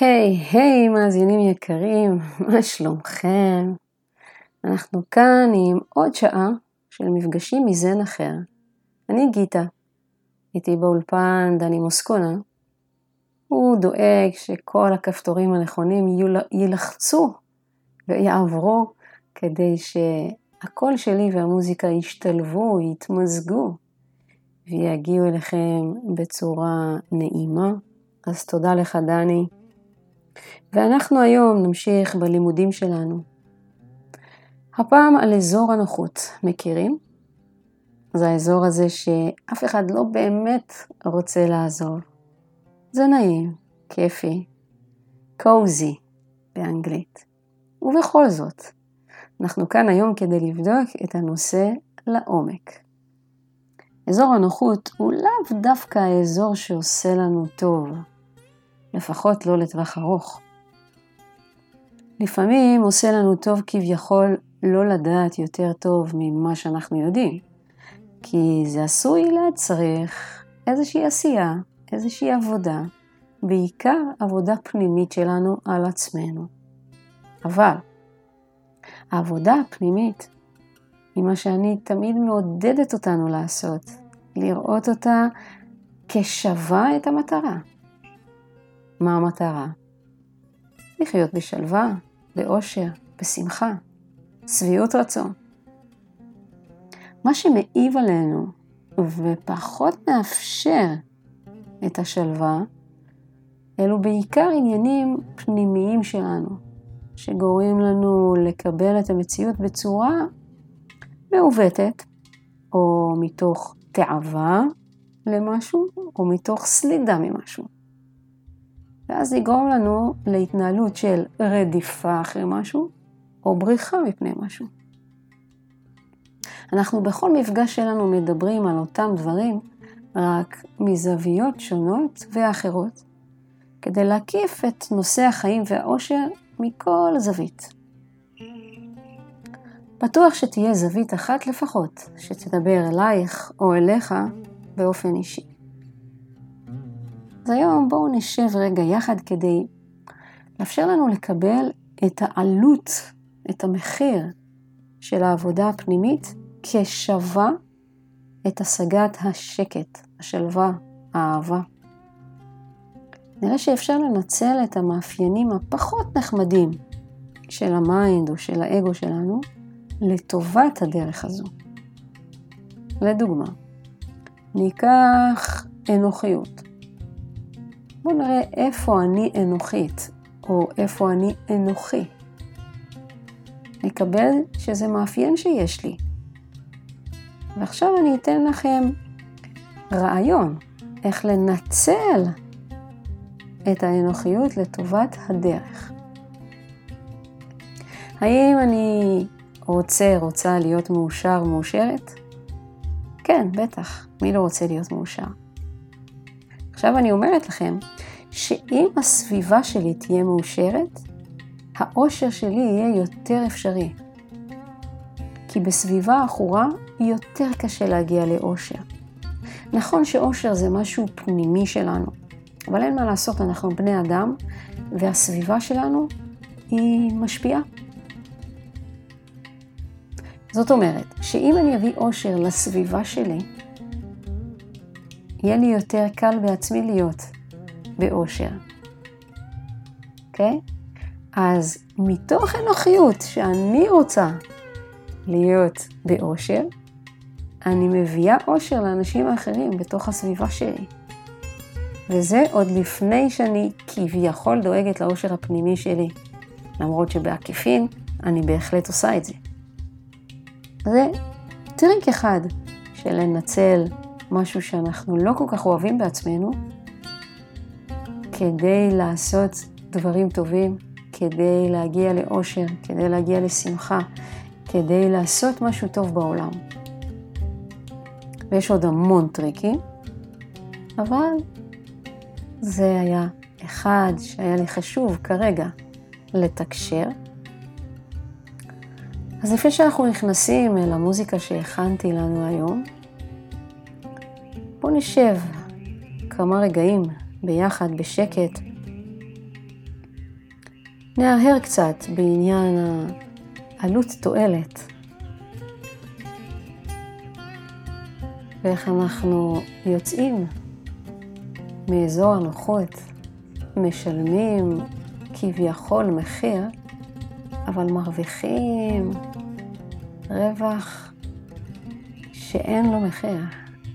היי, hey, היי, hey, מאזינים יקרים, מה שלומכם? אנחנו כאן עם עוד שעה של מפגשים מזן אחר. אני גיטה, איתי באולפן דני מוסקונה. הוא דואג שכל הכפתורים הנכונים יילחצו ויעברו כדי שהקול שלי והמוזיקה ישתלבו, יתמזגו ויגיעו אליכם בצורה נעימה. אז תודה לך דני. ואנחנו היום נמשיך בלימודים שלנו. הפעם על אזור הנוחות, מכירים? זה האזור הזה שאף אחד לא באמת רוצה לעזוב. זה נעים, כיפי, קוזי באנגלית. ובכל זאת, אנחנו כאן היום כדי לבדוק את הנושא לעומק. אזור הנוחות הוא לאו דווקא האזור שעושה לנו טוב, לפחות לא לטווח ארוך. לפעמים עושה לנו טוב כביכול לא לדעת יותר טוב ממה שאנחנו יודעים, כי זה עשוי להצריך איזושהי עשייה, איזושהי עבודה, בעיקר עבודה פנימית שלנו על עצמנו. אבל העבודה הפנימית היא מה שאני תמיד מעודדת אותנו לעשות, לראות אותה כשווה את המטרה. מה המטרה? לחיות בשלווה, באושר, בשמחה, שביעות רצון. מה שמעיב עלינו ופחות מאפשר את השלווה, אלו בעיקר עניינים פנימיים שלנו, שגורמים לנו לקבל את המציאות בצורה מעוותת, או מתוך תאווה למשהו, או מתוך סלידה ממשהו. ואז יגרום לנו להתנהלות של רדיפה אחרי משהו, או בריחה מפני משהו. אנחנו בכל מפגש שלנו מדברים על אותם דברים, רק מזוויות שונות ואחרות, כדי להקיף את נושא החיים והאושר מכל זווית. בטוח שתהיה זווית אחת לפחות, שתדבר אלייך או אליך באופן אישי. אז היום בואו נשב רגע יחד כדי לאפשר לנו לקבל את העלות, את המחיר של העבודה הפנימית כשווה את השגת השקט, השלווה, האהבה. נראה שאפשר לנצל את המאפיינים הפחות נחמדים של ה mind או של האגו שלנו לטובת הדרך הזו. לדוגמה, ניקח אנוכיות. בואו נראה איפה אני אנוכית, או איפה אני אנוכי. נקבל שזה מאפיין שיש לי. ועכשיו אני אתן לכם רעיון איך לנצל את האנוכיות לטובת הדרך. האם אני רוצה, רוצה להיות מאושר, מאושרת? כן, בטח, מי לא רוצה להיות מאושר? עכשיו אני אומרת לכם, שאם הסביבה שלי תהיה מאושרת, האושר שלי יהיה יותר אפשרי. כי בסביבה עכורה יותר קשה להגיע לאושר. נכון שאושר זה משהו פנימי שלנו, אבל אין מה לעשות, אנחנו בני אדם, והסביבה שלנו היא משפיעה. זאת אומרת, שאם אני אביא אושר לסביבה שלי, יהיה לי יותר קל בעצמי להיות באושר. אוקיי? Okay? אז מתוך אנוכיות שאני רוצה להיות באושר, אני מביאה אושר לאנשים האחרים בתוך הסביבה שלי. וזה עוד לפני שאני כביכול דואגת לאושר הפנימי שלי, למרות שבעקיפין אני בהחלט עושה את זה. זה טריק אחד של לנצל משהו שאנחנו לא כל כך אוהבים בעצמנו, כדי לעשות דברים טובים, כדי להגיע לאושר, כדי להגיע לשמחה, כדי לעשות משהו טוב בעולם. ויש עוד המון טריקים, אבל זה היה אחד שהיה לי חשוב כרגע לתקשר. אז לפני שאנחנו נכנסים אל המוזיקה שהכנתי לנו היום, בואו נשב כמה רגעים ביחד בשקט נהרהר קצת בעניין העלות תועלת. ואיך אנחנו יוצאים מאזור הנוחות, משלמים כביכול מחיר, אבל מרוויחים רווח שאין לו מחיר,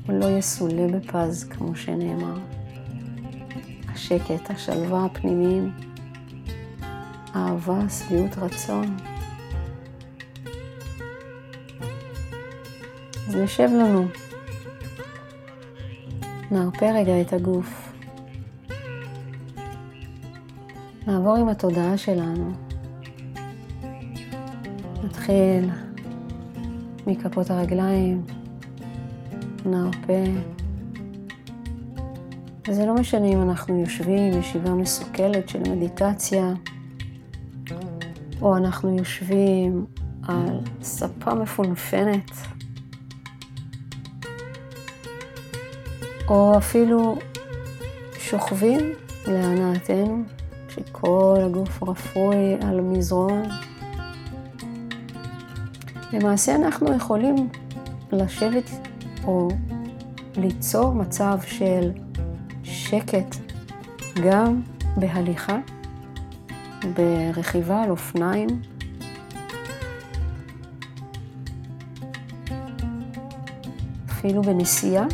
הוא לא יסולא בפז, כמו שנאמר. השקט, השלווה הפנימיים, אהבה, שביעות רצון. אז נשב לנו, נרפה רגע את הגוף. נעבור עם התודעה שלנו. נתחיל מכפות הרגליים, נרפה. וזה לא משנה אם אנחנו יושבים ישיבה מסוכלת של מדיטציה, או אנחנו יושבים על ספה מפונפנת, או אפילו שוכבים להנאתנו, שכל הגוף רפוי על מזרון. למעשה אנחנו יכולים לשבת או ליצור מצב של שקט גם בהליכה, ברכיבה על אופניים, אפילו בנסיעה.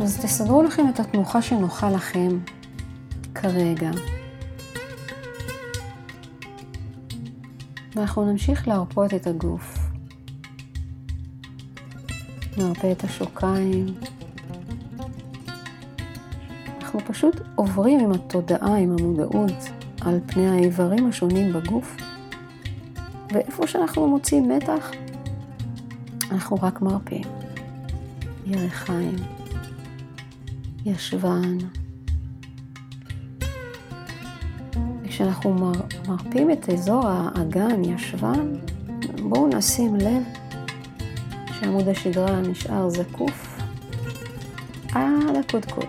אז תסדרו לכם את התנוחה שנוחה לכם כרגע. ואנחנו נמשיך להרפות את הגוף. נרפה את השוקיים. אנחנו פשוט עוברים עם התודעה, עם המודעות, על פני האיברים השונים בגוף, ואיפה שאנחנו מוצאים מתח, אנחנו רק מרפים. ירחיים, ישבן. כשאנחנו מר, מרפים את אזור האגן, ישבן, בואו נשים לב שעמוד השדרה נשאר זקוף עד הקודקוד.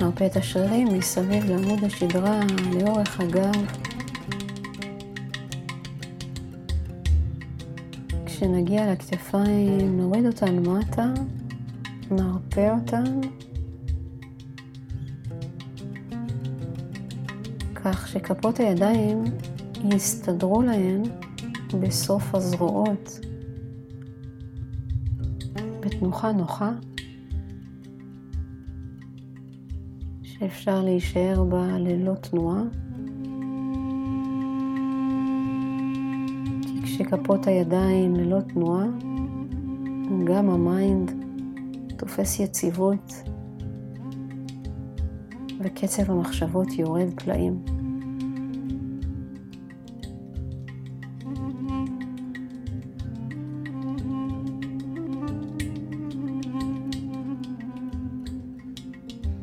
נרפה את השרירים מסביב לעמוד השדרה לאורך הגב. כשנגיע לכתפיים נוריד אותן מטה, נרפה אותן. כך שכפות הידיים יסתדרו להן בסוף הזרועות בתנוחה נוחה שאפשר להישאר בה ללא תנועה. כי כשכפות הידיים ללא תנועה, גם ה mind תופס יציבות וקצב המחשבות יורד פלאים.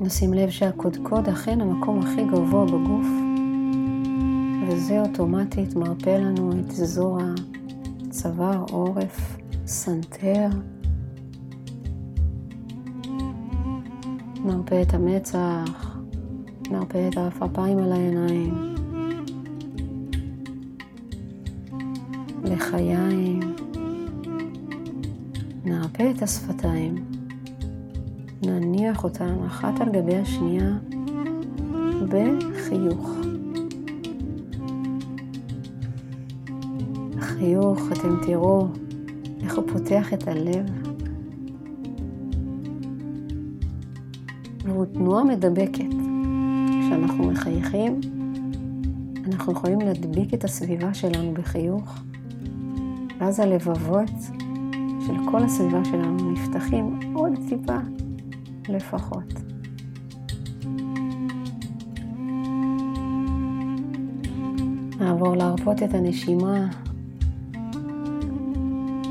נשים לב שהקודקוד אכן המקום הכי גבוה בגוף, וזה אוטומטית מרפה לנו את אזור הצוואר, עורף, סנטר. נרפה את המצח, נרפה את העפעפיים על העיניים, לחיים, נרפא את השפתיים. נניח אותן אחת על גבי השנייה בחיוך. חיוך, אתם תראו איך הוא פותח את הלב. והוא תנועה מדבקת. כשאנחנו מחייכים, אנחנו יכולים להדביק את הסביבה שלנו בחיוך, ואז הלבבות של כל הסביבה שלנו נפתחים עוד טיפה לפחות. נעבור להרפות את הנשימה,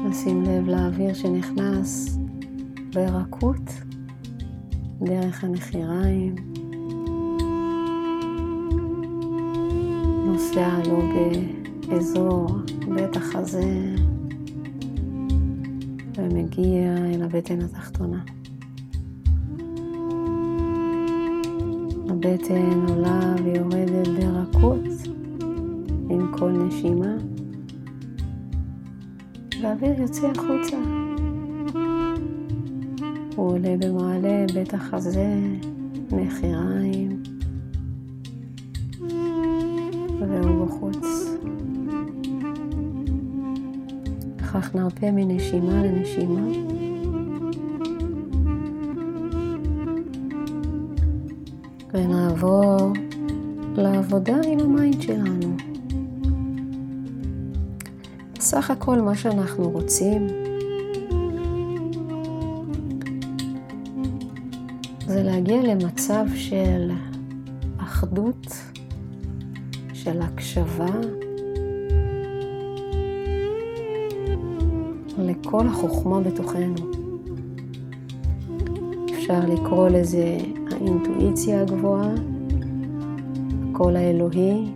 נשים לב לאוויר שנכנס ברכות דרך הנחיריים, נוסע לו באזור בית החזה, ומגיע אל הבטן התחתונה. הבטן עולה ויורדת ברכות עם כל נשימה, והאוויר יוצא החוצה. הוא עולה במעלה בית החזה, נחיריים, וכך נרפה מנשימה לנשימה. ונעבור לעבודה עם ה mind שלנו. סך הכל מה שאנחנו רוצים זה להגיע למצב של אחדות, של הקשבה לכל החוכמה בתוכנו. אפשר לקרוא לזה האינטואיציה הגבוהה, הקול האלוהי.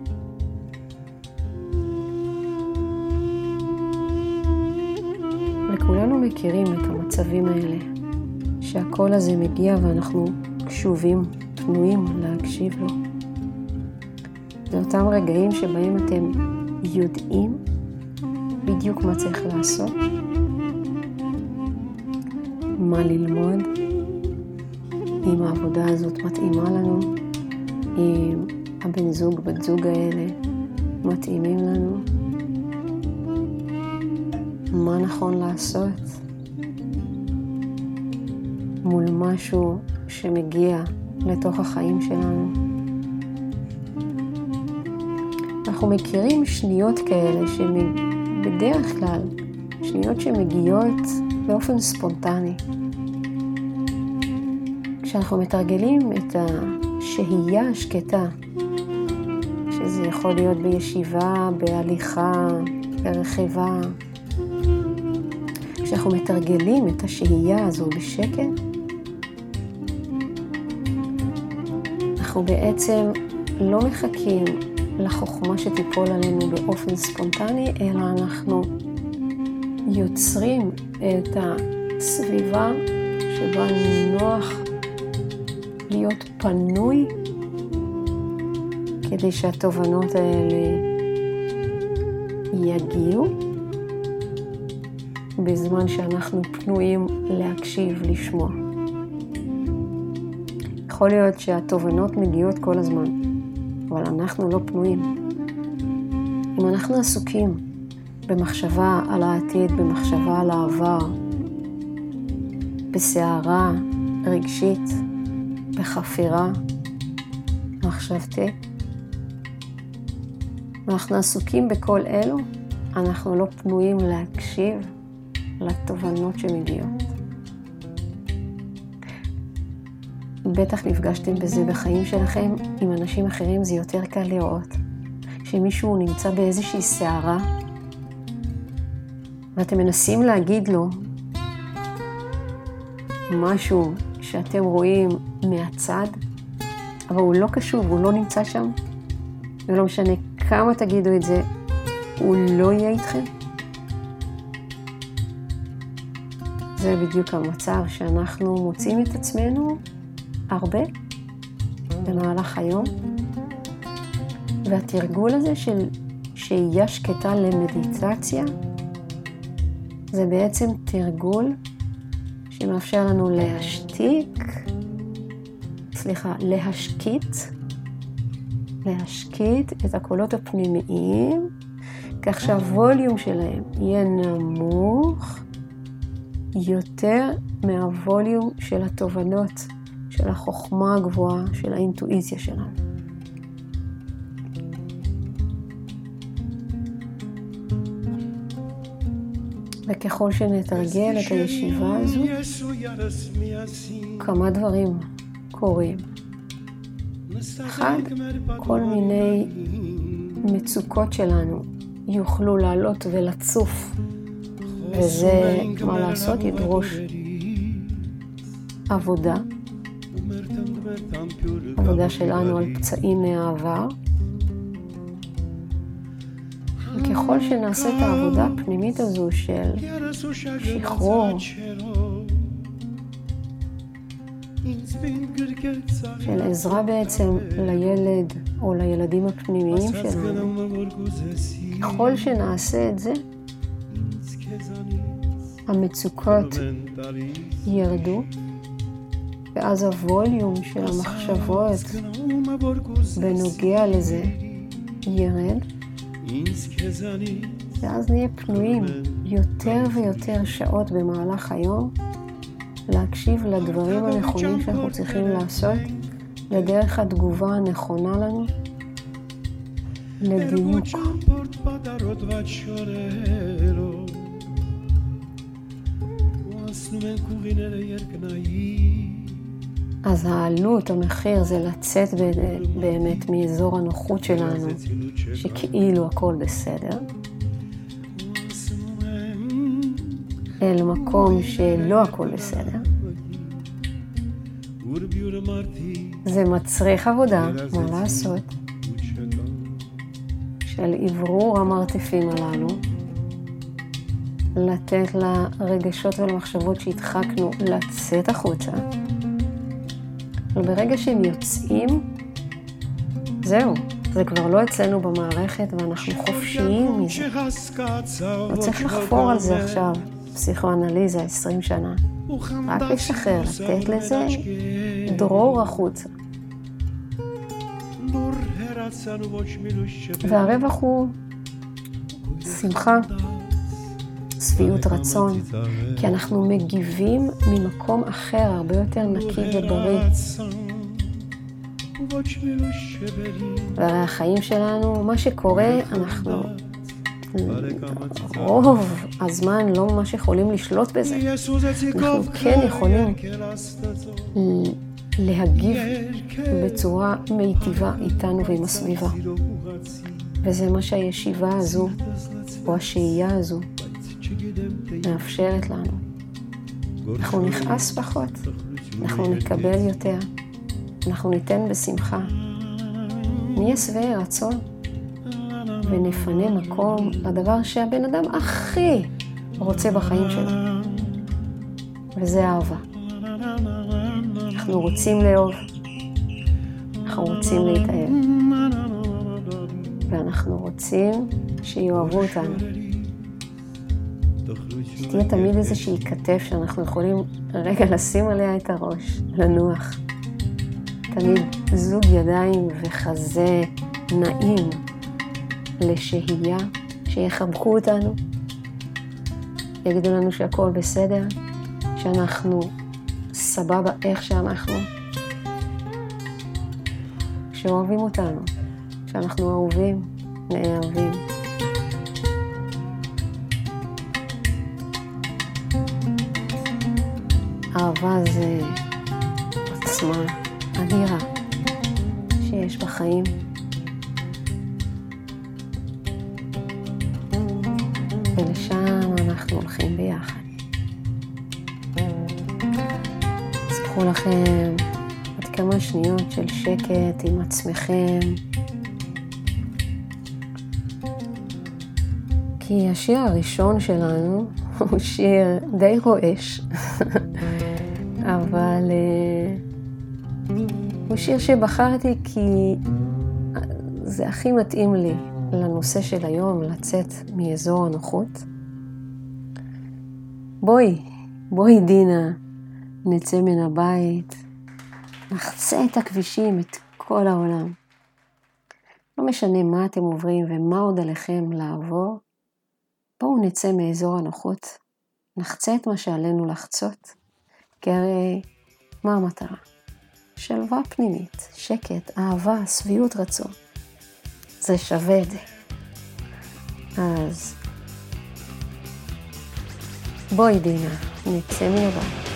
וכולנו מכירים את המצבים האלה, שהקול הזה מגיע ואנחנו קשובים, פנויים להקשיב לו. זה אותם רגעים שבהם אתם יודעים בדיוק מה צריך לעשות, מה ללמוד, אם העבודה הזאת מתאימה לנו, אם הבן זוג, בת זוג האלה מתאימים לנו, מה נכון לעשות מול משהו שמגיע לתוך החיים שלנו. אנחנו מכירים שניות כאלה שבדרך כלל, שניות שמגיעות באופן ספונטני. כשאנחנו מתרגלים את השהייה השקטה, שזה יכול להיות בישיבה, בהליכה, ברכיבה, כשאנחנו מתרגלים את השהייה הזו בשקט, אנחנו בעצם לא מחכים לחוכמה שתיפול עלינו באופן ספונטני, אלא אנחנו יוצרים את הסביבה שבה נוח להיות פנוי כדי שהתובנות האלה יגיעו בזמן שאנחנו פנויים להקשיב, לשמוע. יכול להיות שהתובנות מגיעות כל הזמן, אבל אנחנו לא פנויים. אם אנחנו עסוקים במחשבה על העתיד, במחשבה על העבר, בסערה רגשית, בחפירה מחשבתית, ואנחנו עסוקים בכל אלו, אנחנו לא פנויים להקשיב לתובנות שמגיעות. בטח נפגשתם בזה בחיים שלכם, עם אנשים אחרים זה יותר קל לראות. שמישהו נמצא באיזושהי סערה, ואתם מנסים להגיד לו משהו שאתם רואים מהצד, אבל הוא לא קשוב, הוא לא נמצא שם, ולא משנה כמה תגידו את זה, הוא לא יהיה איתכם. זה בדיוק המצב שאנחנו מוצאים את עצמנו הרבה במהלך היום, והתרגול הזה של שהייה שקטה למדיטציה, זה בעצם תרגול שמאפשר לנו להשתיק, סליחה, להשקיט, להשקיט את הקולות הפנימיים, כך שהווליום שלהם יהיה נמוך יותר מהווליום של התובנות, של החוכמה הגבוהה, של האינטואיציה שלנו. וככל שנתרגל את הישיבה הזו, כמה דברים קורים. אחד, כל מיני מצוקות שלנו יוכלו לעלות ולצוף וזה, מה לעשות, ידרוש עבודה, עבודה שלנו על פצעים מהעבר, וככל שנעשה את העבודה הפנימית הזו של שחרור, של עזרה בעצם לילד או לילדים הפנימיים שלנו, ככל שנעשה את זה, המצוקות ירדו, ואז הווליום של המחשבות בנוגע לזה ירד, ואז נהיה פנויים יותר ויותר שעות במהלך היום להקשיב לדברים הנכונים שאנחנו צריכים לעשות, לדרך התגובה הנכונה לנו, לדיוק. אז העלות, המחיר, זה לצאת באמת מאזור הנוחות שלנו, שכאילו הכל בסדר, אל מקום שלא הכל בסדר. זה מצריך עבודה, מה לעשות, של אוורור המרתפים הללו, לתת לרגשות ולמחשבות שהדחקנו לצאת החוצה. וברגע שהם יוצאים, זהו, זה כבר לא אצלנו במערכת ואנחנו חופשיים מזה. לא צריך לחפור על זה עכשיו, פסיכואנליזה 20 שנה. רק לשחרר, לתת לזה דרור החוצה. והרווח הוא שמחה, שביעות רצון, כי אנחנו מגיבים ממקום אחר, הרבה יותר נקי ובריא. והרי החיים שלנו, מה שקורה, אנחנו רוב הזמן לא ממש יכולים לשלוט בזה. אנחנו כן יכולים להגיב בצורה מיטיבה איתנו ועם הסביבה. וזה מה שהישיבה הזו, או השהייה הזו, מאפשרת לנו. אנחנו נכעס פחות, אנחנו נקבל יותר, אנחנו ניתן בשמחה. נהיה שבעי רצון ונפנה מקום לדבר שהבן אדם הכי רוצה בחיים שלו, וזה אהבה. אנחנו רוצים לאהוב, אנחנו רוצים להתאהב, ואנחנו רוצים שיאהבו אותנו. שתהיה תמיד איזושהי כתף שאנחנו יכולים רגע לשים עליה את הראש, לנוח. תמיד זוג ידיים וחזה נעים לשהייה, שיחבקו אותנו, יגידו לנו שהכל בסדר, שאנחנו סבבה איך שאנחנו, שאוהבים אותנו, שאנחנו אהובים, נאהבים. אהבה זה עוצמה אדירה שיש בחיים. ולשם אנחנו הולכים ביחד. אז קחו לכם עוד כמה שניות של שקט עם עצמכם. כי השיר הראשון שלנו הוא שיר די רועש, אבל אה, הוא שיר שבחרתי כי זה הכי מתאים לי לנושא של היום, לצאת מאזור הנוחות. בואי, בואי דינה, נצא מן הבית, נחצה את הכבישים, את כל העולם. לא משנה מה אתם עוברים ומה עוד עליכם לעבור, בואו נצא מאזור הנוחות, נחצה את מה שעלינו לחצות, כי הרי מה המטרה? שלווה פנימית, שקט, אהבה, שביעות רצון. זה שווה את זה. אז בואי דינה, נצא מהבית.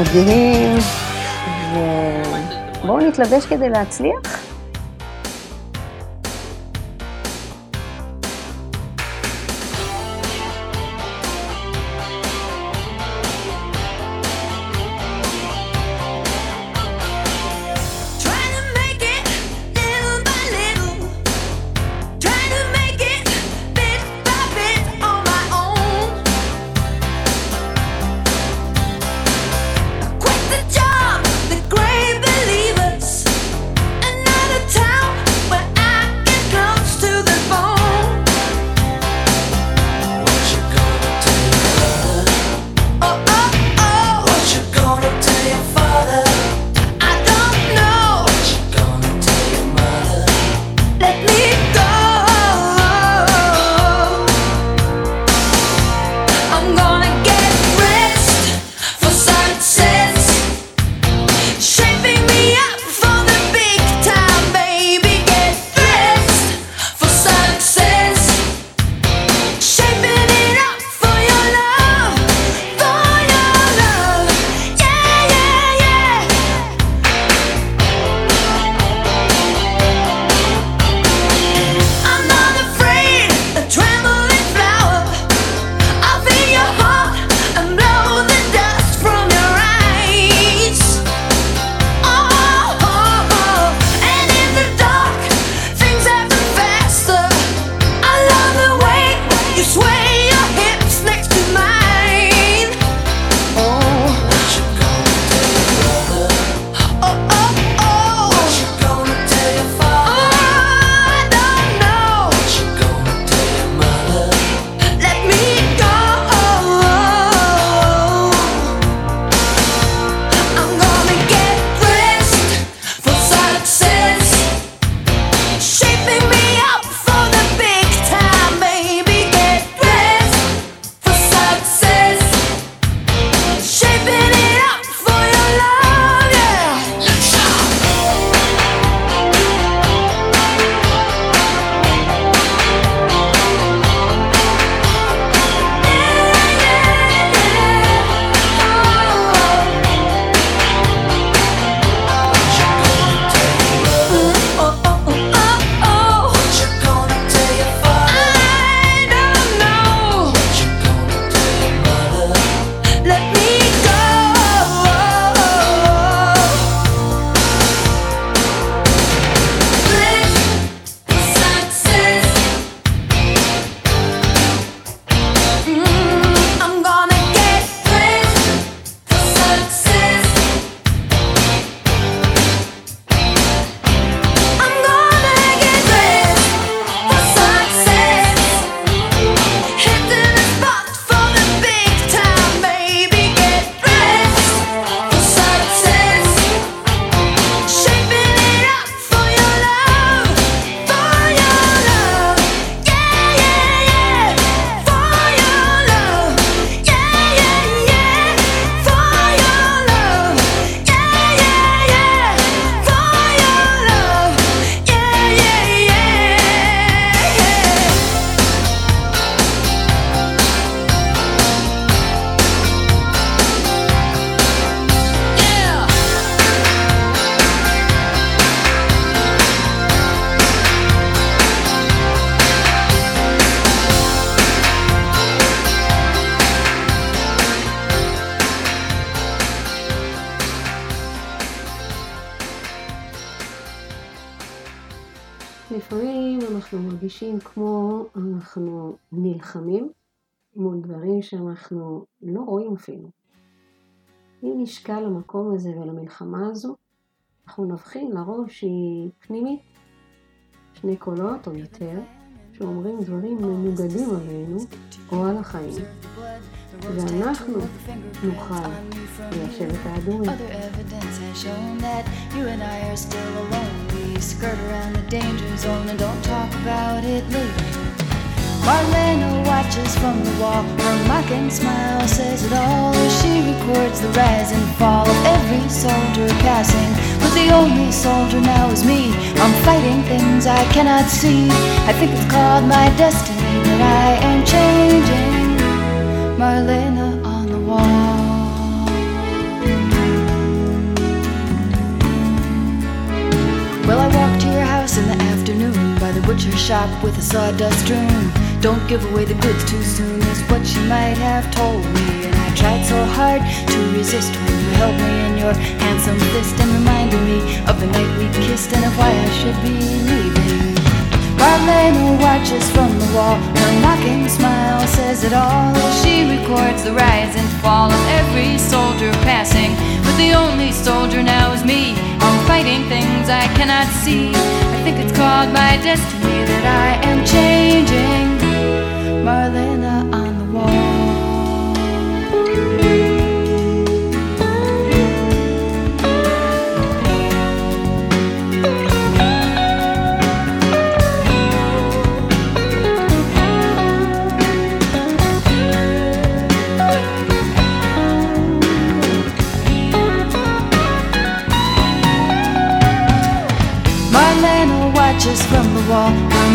מדהים, ובואו נתלבש כדי להצליח. אפילו. אם נשקע למקום הזה ולמלחמה הזו, אנחנו נבחין לראש שהיא פנימית. שני קולות או יותר, שאומרים דברים מנוגדים עלינו או על החיים. ואנחנו נוכל ליישב את ההדורים. skirt around the danger zone and don't talk about it later. Marlena watches from the wall, her mocking smile says it all she records the rise and fall of every soldier passing. But the only soldier now is me. I'm fighting things I cannot see. I think it's called my destiny that I am changing. Marlena on the wall. Well, I walked to your house in the afternoon by the butcher shop with a sawdust room. Don't give away the goods too soon, is what she might have told me. And I tried so hard to resist when you held me in your handsome fist and reminded me of the night we kissed and of why I should be leaving. Marlena watches from the wall, her mocking smile says it all she records the rise and fall of every soldier passing. But the only soldier now is me. I'm fighting things I cannot see. I think it's called my destiny that I am changing. Marlena on the wall.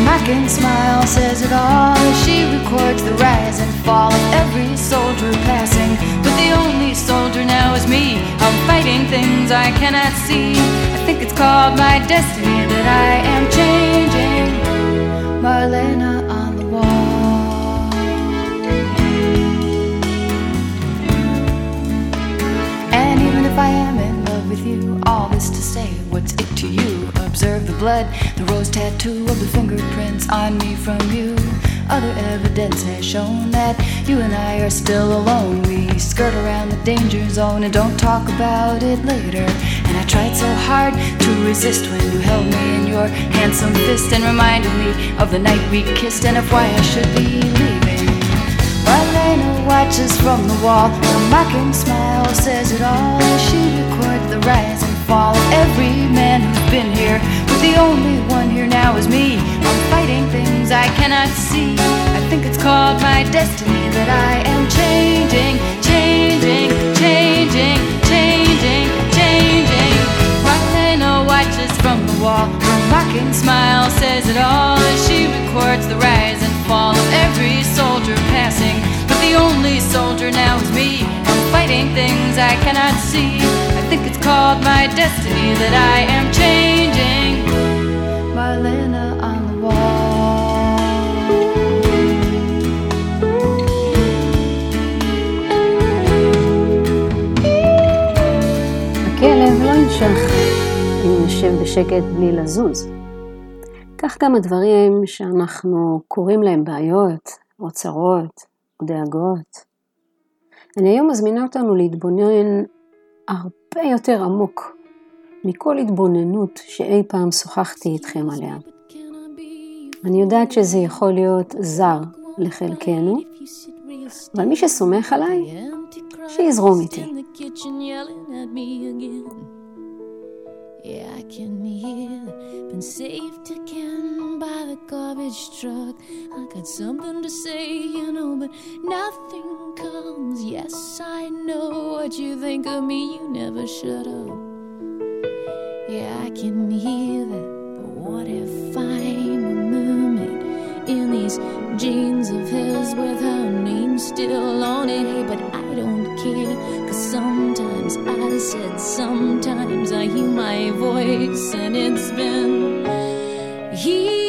Mocking smile says it all as she records the rise and fall of every soldier passing. But the only soldier now is me. I'm fighting things I cannot see. I think it's called my destiny that I am changing. Marlena on the wall. And even if I am in love with you, all this to say, what's it to you? Observe the blood, the rose tattoo of the fingerprints on me from you. Other evidence has shown that you and I are still alone. We skirt around the danger zone and don't talk about it later. And I tried so hard to resist when you held me in your handsome fist and reminded me of the night we kissed and of why I should be leaving. Marlena watches from the wall. Her mocking smile says it all she records the rise of every man who's been here. But the only one here now is me. I'm fighting things I cannot see. I think it's called my destiny that I am changing, changing, changing, changing, changing. Marlena watches from the wall. Her mocking smile says it all as she records the rise and fall of every soldier passing. But the only soldier now is me. Fighting things I cannot see. I think it's called my destiny that I am changing. Marlena on the wall. הכלב לא ינשך אם נשב בשקט בלי לזוז. כך גם הדברים שאנחנו קוראים להם בעיות, או צרות, או דאגות. אני היום מזמינה אותנו להתבונן הרבה יותר עמוק מכל התבוננות שאי פעם שוחחתי איתכם עליה. אני יודעת שזה יכול להיות זר לחלקנו, אבל מי שסומך עליי, שיזרום איתי. Yeah, I can hear, been saved again by the garbage truck. I got something to say, you know, but nothing comes. Yes, I know what you think of me, you never shut up. Yeah, I can hear that, but what if I'm a mermaid in these jeans of his with her name still on it? But I don't care, cause sometimes I said sometimes I hear my voice and it's been here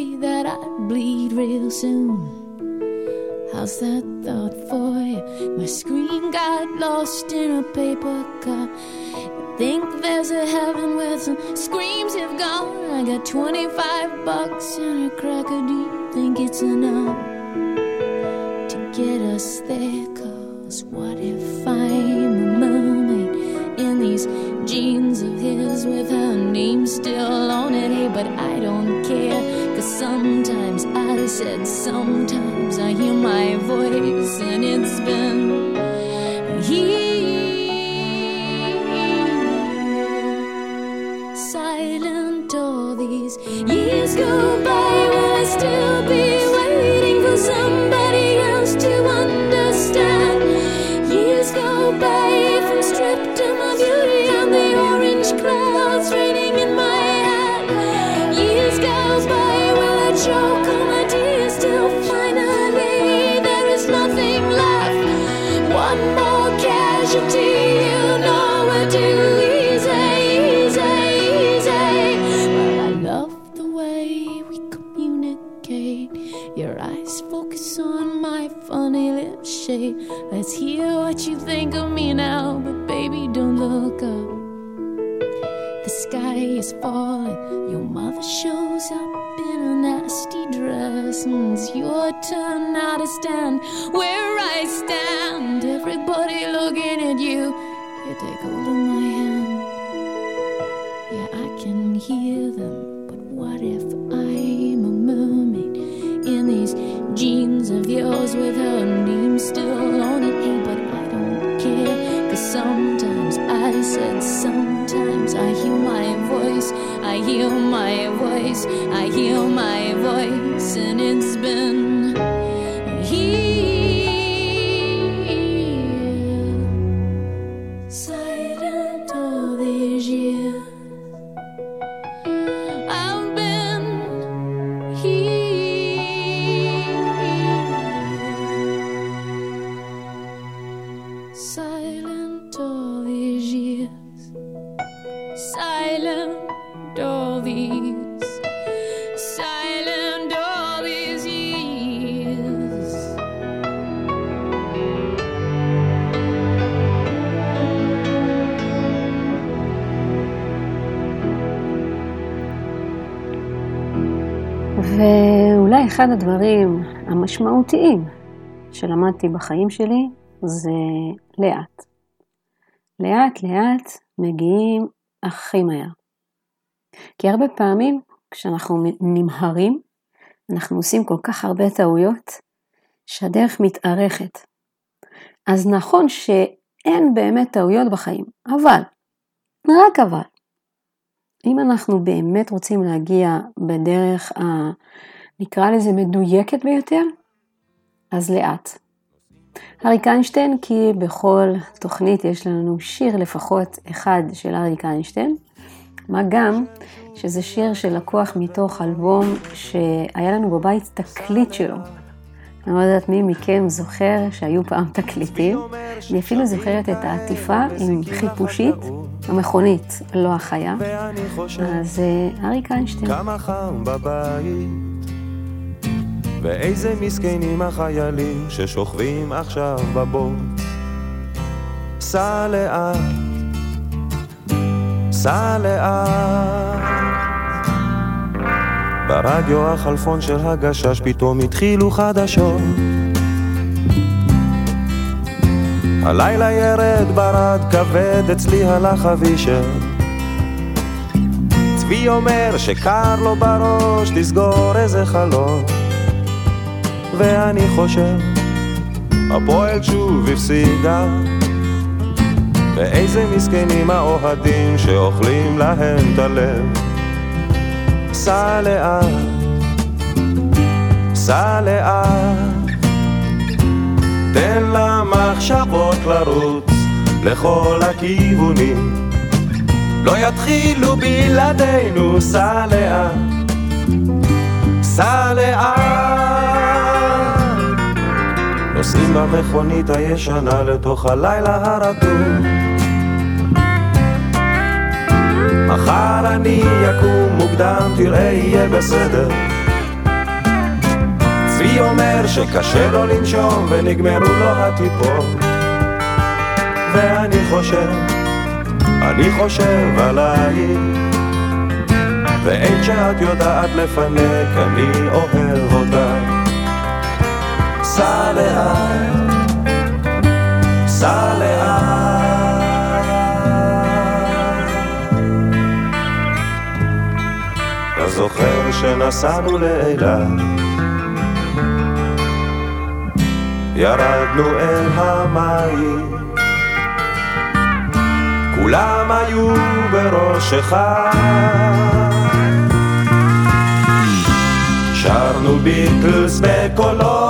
that I bleed real soon. How's that thought for you? My screen got lost in a paper cup. Think there's a heaven where some screams have gone. I got 25 bucks and a cracker. Do you think it's enough to get us there? Cause what if I'm a mermaid in these jeans of his with her name still on it? Hey, but I don't care. Sometimes I said, sometimes I hear my voice and it's been here. Silent all these years go אחד הדברים המשמעותיים שלמדתי בחיים שלי זה לאט. לאט לאט מגיעים הכי מהר. כי הרבה פעמים כשאנחנו נמהרים, אנחנו עושים כל כך הרבה טעויות שהדרך מתארכת. אז נכון שאין באמת טעויות בחיים, אבל, רק אבל, אם אנחנו באמת רוצים להגיע בדרך ה... נקרא לזה מדויקת ביותר, אז לאט. אריק איינשטיין, כי בכל תוכנית יש לנו שיר לפחות אחד של אריק איינשטיין, מה גם שזה שיר שלקוח מתוך אלבום שהיה לנו בבית תקליט שלו. אני לא יודעת מי מכם זוכר שהיו פעם תקליטים. אני אפילו זוכרת את העטיפה עם חיפושית, המכונית, לא החיה. אז אריק איינשטיין. כמה חם בבית, ואיזה מסכנים החיילים ששוכבים עכשיו בבוט. סע לאט, סע לאט. ברדיו החלפון של הגשש פתאום התחילו חדשות. הלילה ירד ברד כבד, אצלי הלך אבישר. צבי אומר שקר לו בראש, תסגור איזה חלון. ואני חושב, הפועל שוב הפסידה. ואיזה מסכנים האוהדים שאוכלים להם את הלב. סע לאט, סע לאט, תן למחשבות לרוץ לכל הכיוונים. לא יתחילו בלעדינו, סע לאט, סע לאט. נוסעים במכונית הישנה לתוך הלילה הרטוב. מחר אני יקום מוקדם, תראה יהיה בסדר. צבי אומר שקשה לו לנשום ונגמרו לו הטיפות. ואני חושב, אני חושב עלייך. ואין שאת יודעת לפנק, אני אוהב אותך. סע לאט, סע לאט. אתה זוכר שנסענו לאילת? ירדנו אל המים, כולם היו בראש אחד. שרנו ביטלס בקולות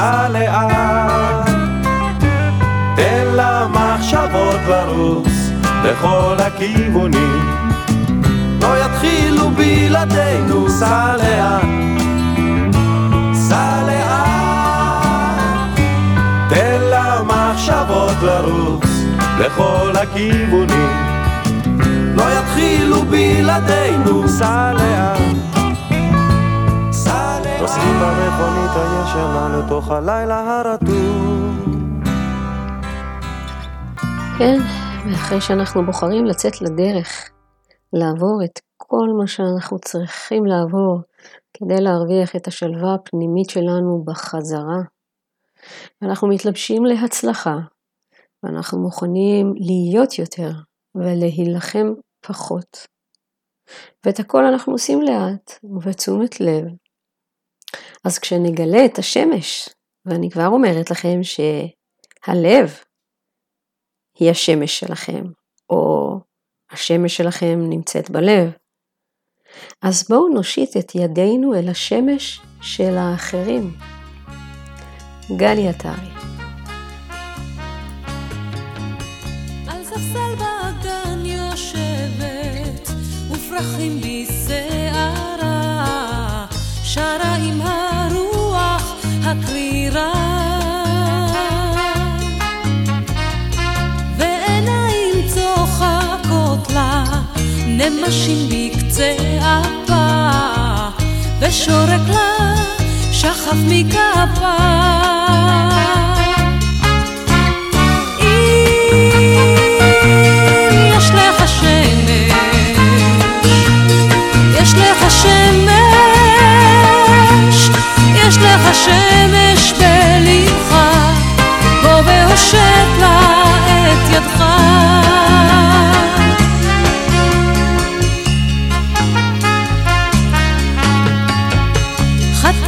סע לאט. תן למחשבות לרוץ לכל הכיוונים. לא יתחילו בלעדינו סע לאט, סע לאט. תן למחשבות לרוץ לכל הכיוונים. לא יתחילו בלעדינו סע לאט, נוסעים במכונית הישנה לתוך הלילה הרטוב כן, ואחרי שאנחנו בוחרים לצאת לדרך, לעבור את כל מה שאנחנו צריכים לעבור כדי להרוויח את השלווה הפנימית שלנו בחזרה, ואנחנו מתלבשים להצלחה, ואנחנו מוכנים להיות יותר ולהילחם פחות. ואת הכל אנחנו עושים לאט ובתשומת לב. אז כשנגלה את השמש, ואני כבר אומרת לכם שהלב היא השמש שלכם, או השמש שלכם נמצאת בלב. אז בואו נושיט את ידינו אל השמש של האחרים. גלי עטרי על ספסל בשערה, הקרירה. ועיניים צוחקות לה, נמשים בקצה אפה, ושורק לה שחף מכפה.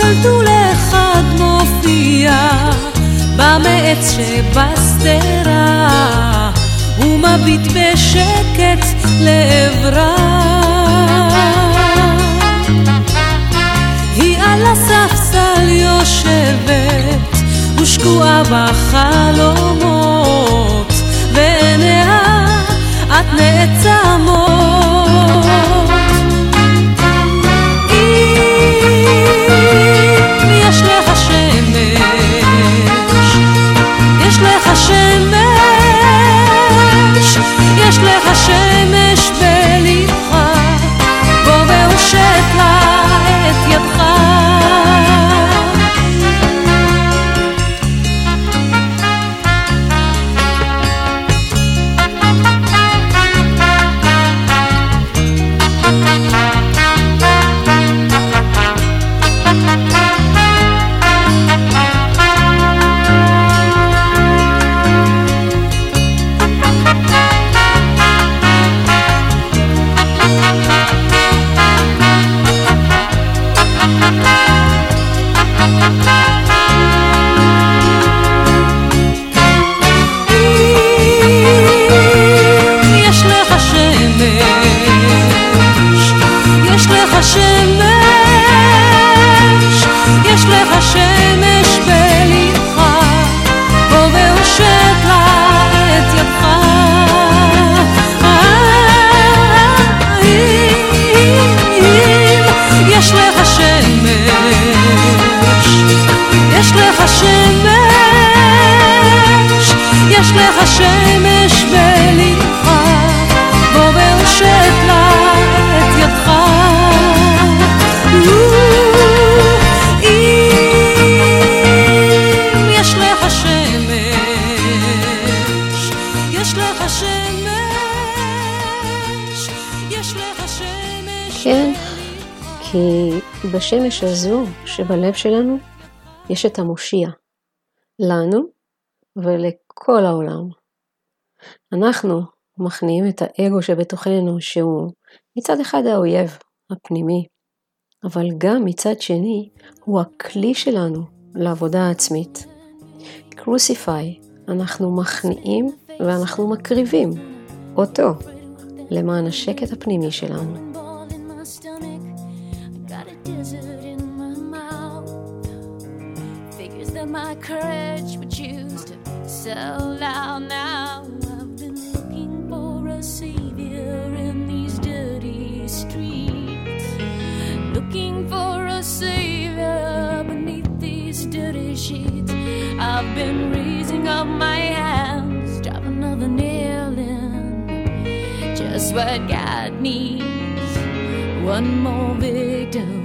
חתלתול אחד מופיע במעץ שבשדרה, הוא מביט בשקט לעברה. היא על הספסל יושבת, ושקועה בחלומות, ועיניה את נעצמות. Música הנפש הזו שבלב שלנו יש את המושיע, לנו ולכל העולם. אנחנו מכניעים את האגו שבתוכנו שהוא מצד אחד האויב הפנימי, אבל גם מצד שני הוא הכלי שלנו לעבודה העצמית. קרוסיפיי, אנחנו מכניעים ואנחנו מקריבים אותו למען השקט הפנימי שלנו. my courage would choose to sell out now. I've been looking for a savior in these dirty streets, looking for a savior beneath these dirty sheets. I've been raising up my hands, drop another nail in, just what God needs. One more victim.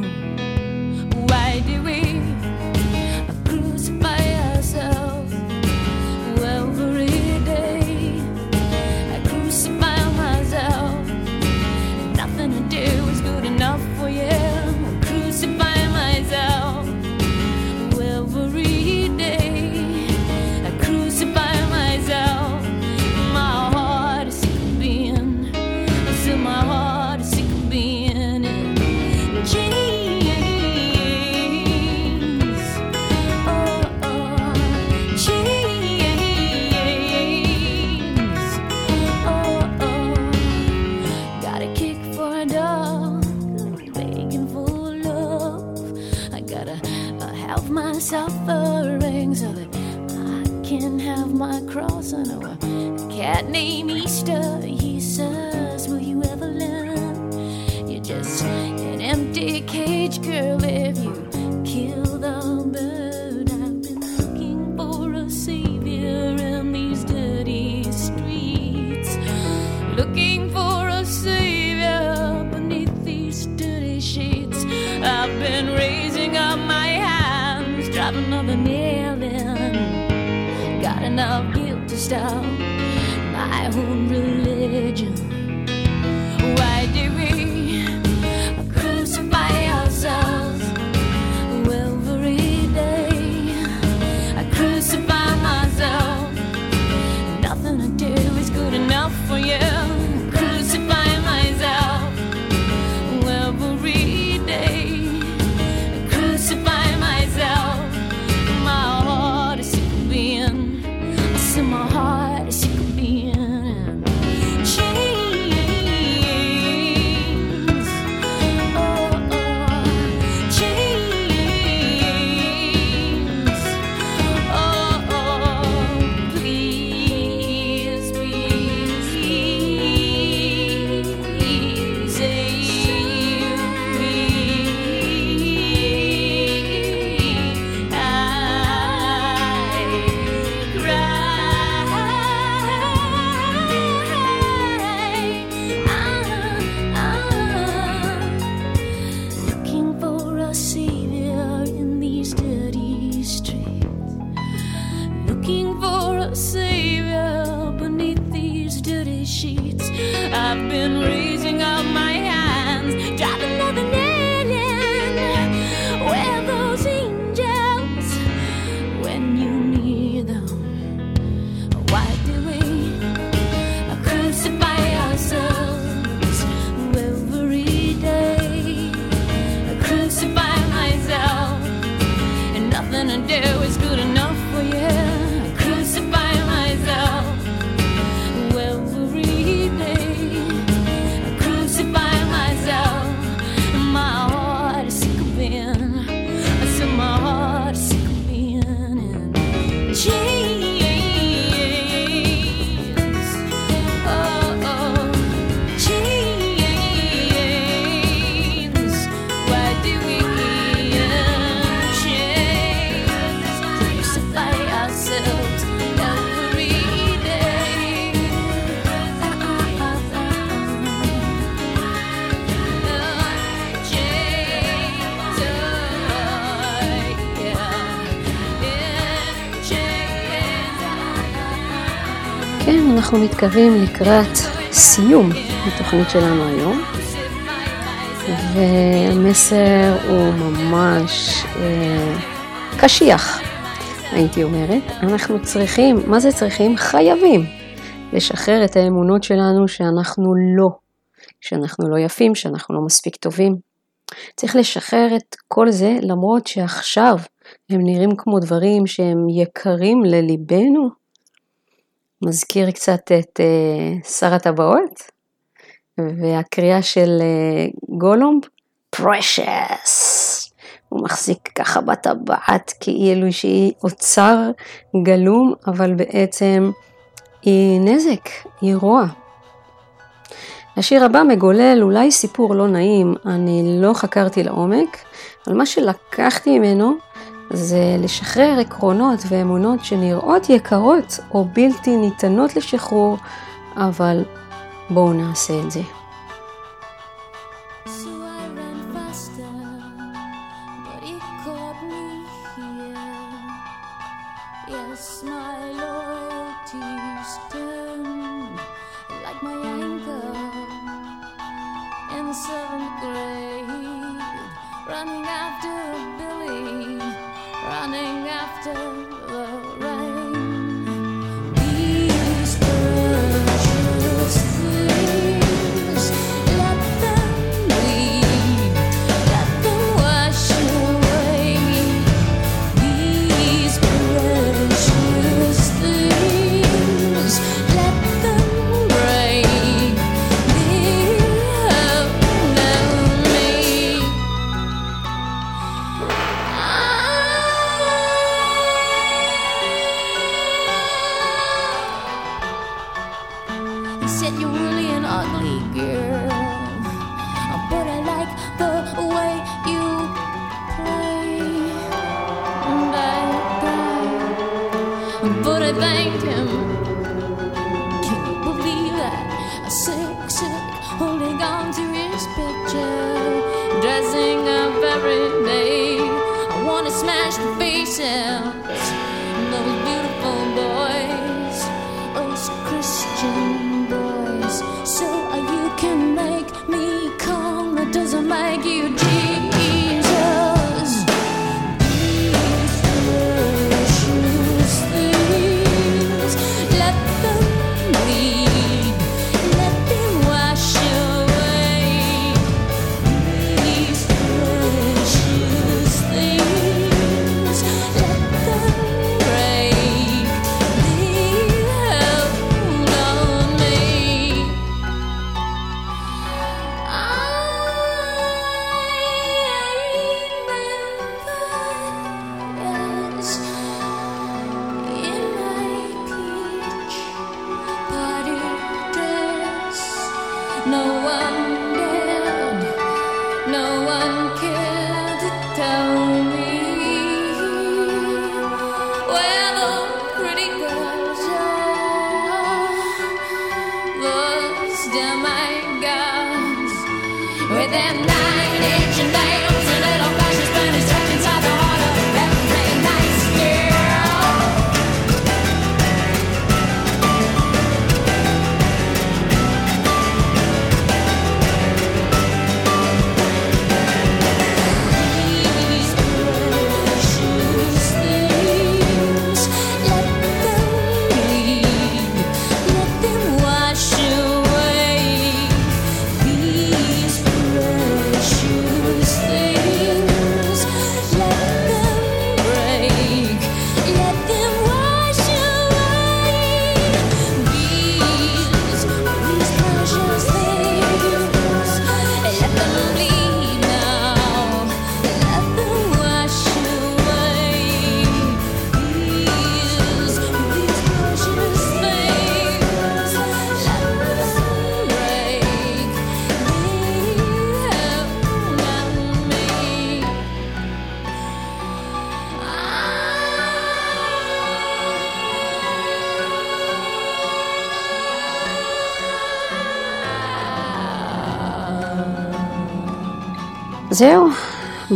name אנחנו מתקרבים לקראת סיום התוכנית שלנו היום, והמסר הוא ממש אה, קשיח, הייתי אומרת. אנחנו צריכים, מה זה צריכים? חייבים לשחרר את האמונות שלנו שאנחנו לא, שאנחנו לא יפים, שאנחנו לא מספיק טובים. צריך לשחרר את כל זה למרות שעכשיו הם נראים כמו דברים שהם יקרים לליבנו. מזכיר קצת את uh, שר הטבעות והקריאה של uh, גולומב, precious. הוא מחזיק ככה בטבעת כאילו שהיא אוצר גלום, אבל בעצם היא נזק, היא רוע. השיר הבא מגולל אולי סיפור לא נעים, אני לא חקרתי לעומק, אבל מה שלקחתי ממנו זה לשחרר עקרונות ואמונות שנראות יקרות או בלתי ניתנות לשחרור, אבל בואו נעשה את זה. Seventh grade, running after Billy, running after the rain.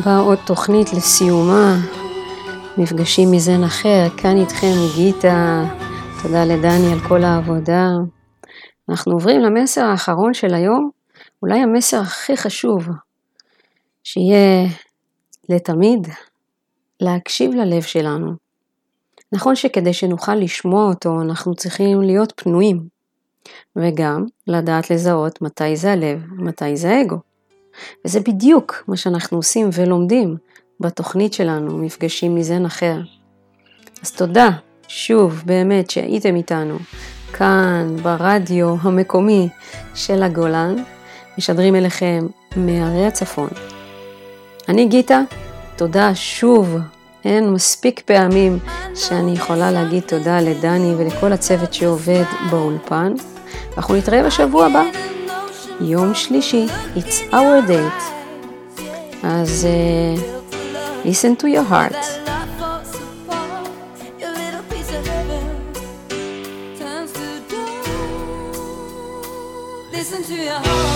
באה עוד תוכנית לסיומה, מפגשים מזן אחר, כאן איתכם גיטה, תודה לדני על כל העבודה. אנחנו עוברים למסר האחרון של היום, אולי המסר הכי חשוב, שיהיה לתמיד להקשיב ללב שלנו. נכון שכדי שנוכל לשמוע אותו אנחנו צריכים להיות פנויים, וגם לדעת לזהות מתי זה הלב ומתי זה האגו. וזה בדיוק מה שאנחנו עושים ולומדים בתוכנית שלנו, מפגשים מזן אחר. אז תודה, שוב, באמת, שהייתם איתנו כאן ברדיו המקומי של הגולן, משדרים אליכם מערי הצפון. אני גיטה, תודה שוב, אין מספיק פעמים שאני יכולה להגיד תודה לדני ולכל הצוות שעובד באולפן. אנחנו נתראה בשבוע הבא, יום שלישי, It's our date. אז uh, listen to your heart. Listen to your heart.